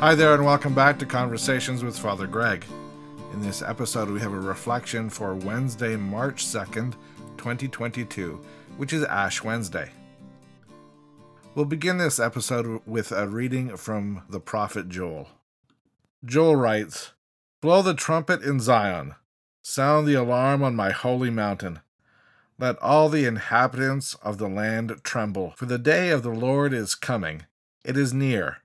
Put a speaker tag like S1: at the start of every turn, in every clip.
S1: Hi there, and welcome back to Conversations with Father Greg. In this episode, we have a reflection for Wednesday, March 2nd, 2022, which is Ash Wednesday. We'll begin this episode with a reading from the prophet Joel. Joel writes Blow the trumpet in Zion, sound the alarm on my holy mountain. Let all the inhabitants of the land tremble, for the day of the Lord is coming. It is near,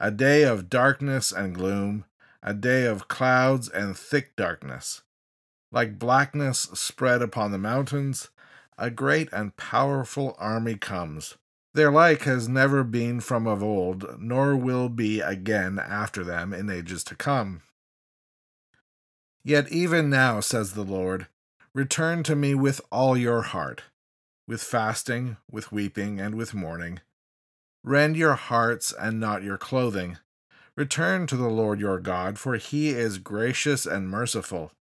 S1: a day of darkness and gloom, a day of clouds and thick darkness. Like blackness spread upon the mountains, a great and powerful army comes. Their like has never been from of old, nor will be again after them in ages to come. Yet even now, says the Lord, Return to me with all your heart, with fasting, with weeping, and with mourning. Rend your hearts and not your clothing. Return to the Lord your God, for he is gracious and merciful,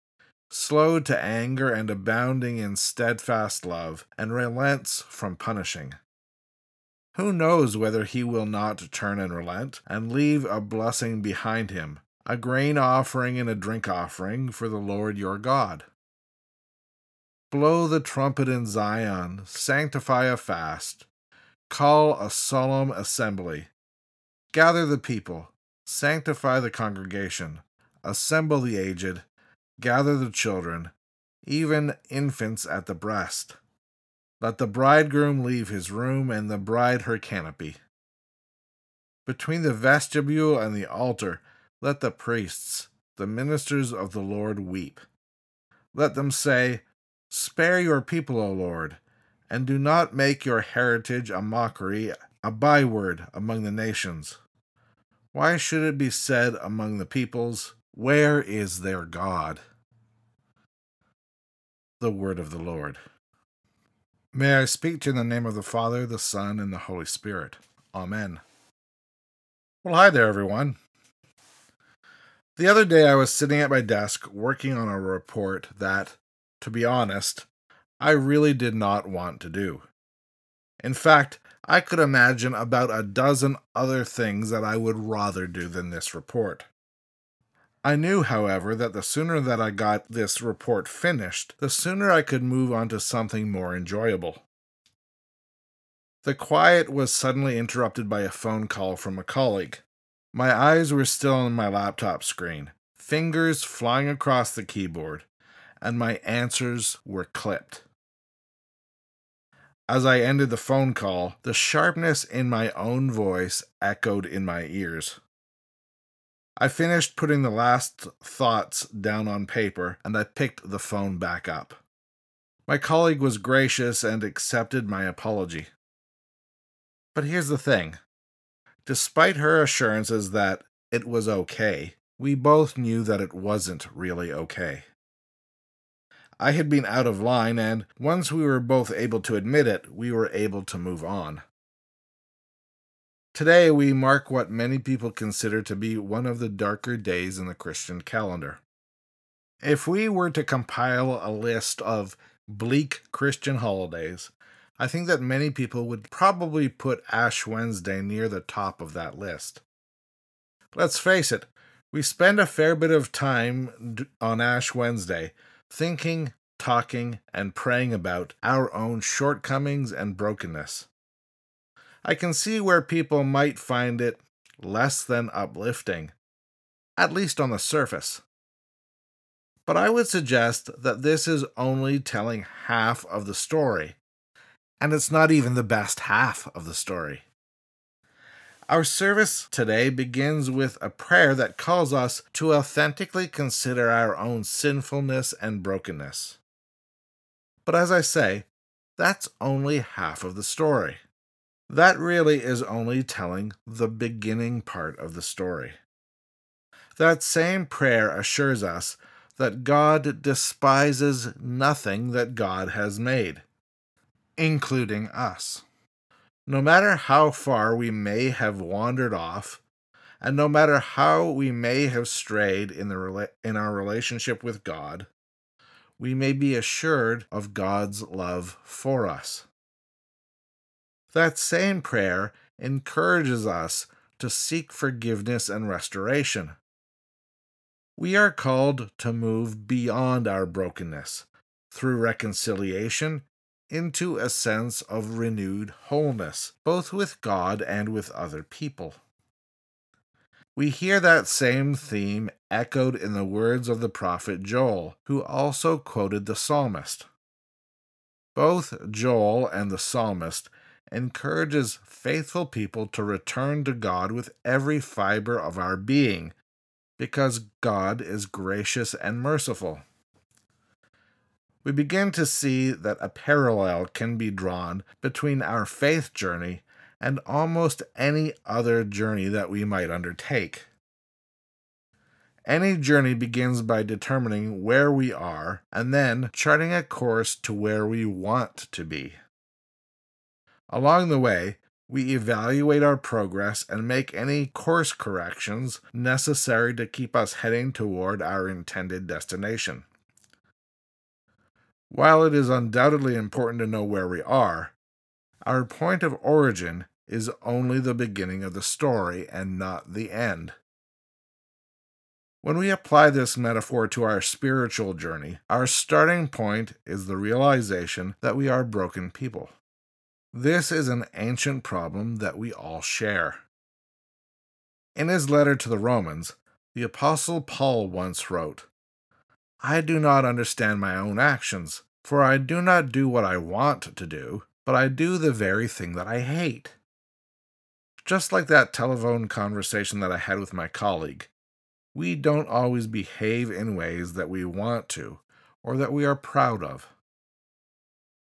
S1: slow to anger and abounding in steadfast love, and relents from punishing. Who knows whether he will not turn and relent, and leave a blessing behind him, a grain offering and a drink offering for the Lord your God? Blow the trumpet in Zion, sanctify a fast, call a solemn assembly. Gather the people, sanctify the congregation, assemble the aged, gather the children, even infants at the breast. Let the bridegroom leave his room and the bride her canopy. Between the vestibule and the altar, let the priests, the ministers of the Lord, weep. Let them say, Spare your people, O Lord, and do not make your heritage a mockery, a byword among the nations. Why should it be said among the peoples, Where is their God? The word of the Lord. May I speak to you in the name of the Father, the Son, and the Holy Spirit. Amen. Well, hi there, everyone. The other day I was sitting at my desk working on a report that, to be honest, I really did not want to do. In fact, I could imagine about a dozen other things that I would rather do than this report. I knew, however, that the sooner that I got this report finished, the sooner I could move on to something more enjoyable. The quiet was suddenly interrupted by a phone call from a colleague. My eyes were still on my laptop screen, fingers flying across the keyboard, and my answers were clipped. As I ended the phone call, the sharpness in my own voice echoed in my ears. I finished putting the last thoughts down on paper and I picked the phone back up. My colleague was gracious and accepted my apology. But here's the thing despite her assurances that it was okay, we both knew that it wasn't really okay. I had been out of line, and once we were both able to admit it, we were able to move on. Today, we mark what many people consider to be one of the darker days in the Christian calendar. If we were to compile a list of bleak Christian holidays, I think that many people would probably put Ash Wednesday near the top of that list. Let's face it, we spend a fair bit of time on Ash Wednesday thinking, talking, and praying about our own shortcomings and brokenness. I can see where people might find it less than uplifting, at least on the surface. But I would suggest that this is only telling half of the story, and it's not even the best half of the story. Our service today begins with a prayer that calls us to authentically consider our own sinfulness and brokenness. But as I say, that's only half of the story. That really is only telling the beginning part of the story. That same prayer assures us that God despises nothing that God has made, including us no matter how far we may have wandered off, and no matter how we may have strayed in, the in our relationship with God, we may be assured of God's love for us. That same prayer encourages us to seek forgiveness and restoration. We are called to move beyond our brokenness through reconciliation into a sense of renewed wholeness, both with God and with other people. We hear that same theme echoed in the words of the prophet Joel, who also quoted the psalmist. Both Joel and the psalmist encourages faithful people to return to God with every fiber of our being, because God is gracious and merciful. We begin to see that a parallel can be drawn between our faith journey and almost any other journey that we might undertake. Any journey begins by determining where we are and then charting a course to where we want to be. Along the way, we evaluate our progress and make any course corrections necessary to keep us heading toward our intended destination. While it is undoubtedly important to know where we are, our point of origin is only the beginning of the story and not the end. When we apply this metaphor to our spiritual journey, our starting point is the realization that we are broken people. This is an ancient problem that we all share. In his letter to the Romans, the Apostle Paul once wrote, I do not understand my own actions, for I do not do what I want to do, but I do the very thing that I hate. Just like that telephone conversation that I had with my colleague, we don't always behave in ways that we want to or that we are proud of.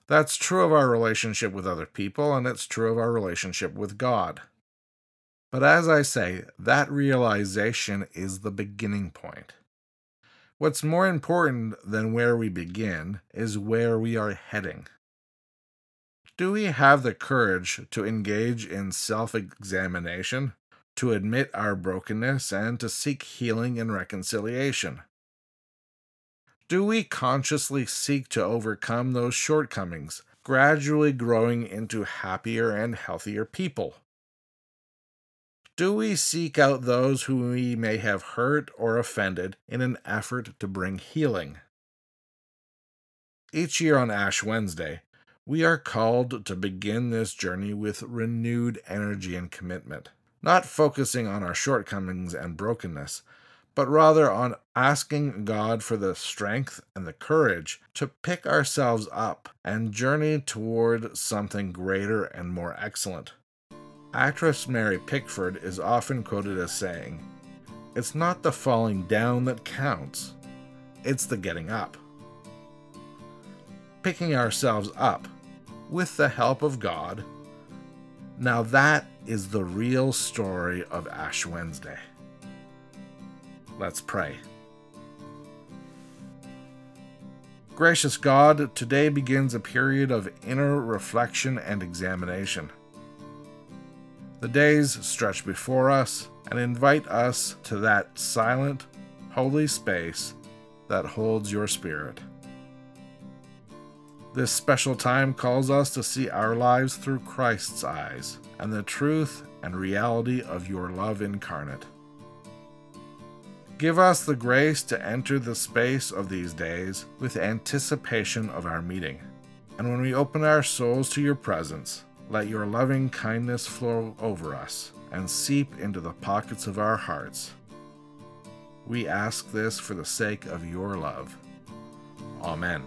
S1: That's true of our relationship with other people, and it's true of our relationship with God. But as I say, that realization is the beginning point. What's more important than where we begin is where we are heading. Do we have the courage to engage in self examination, to admit our brokenness, and to seek healing and reconciliation? Do we consciously seek to overcome those shortcomings, gradually growing into happier and healthier people? Do we seek out those whom we may have hurt or offended in an effort to bring healing? Each year on Ash Wednesday, we are called to begin this journey with renewed energy and commitment, not focusing on our shortcomings and brokenness, but rather on asking God for the strength and the courage to pick ourselves up and journey toward something greater and more excellent. Actress Mary Pickford is often quoted as saying, It's not the falling down that counts, it's the getting up. Picking ourselves up with the help of God. Now, that is the real story of Ash Wednesday. Let's pray. Gracious God, today begins a period of inner reflection and examination. The days stretch before us and invite us to that silent, holy space that holds your spirit. This special time calls us to see our lives through Christ's eyes and the truth and reality of your love incarnate. Give us the grace to enter the space of these days with anticipation of our meeting. And when we open our souls to your presence, let your loving kindness flow over us and seep into the pockets of our hearts. We ask this for the sake of your love. Amen.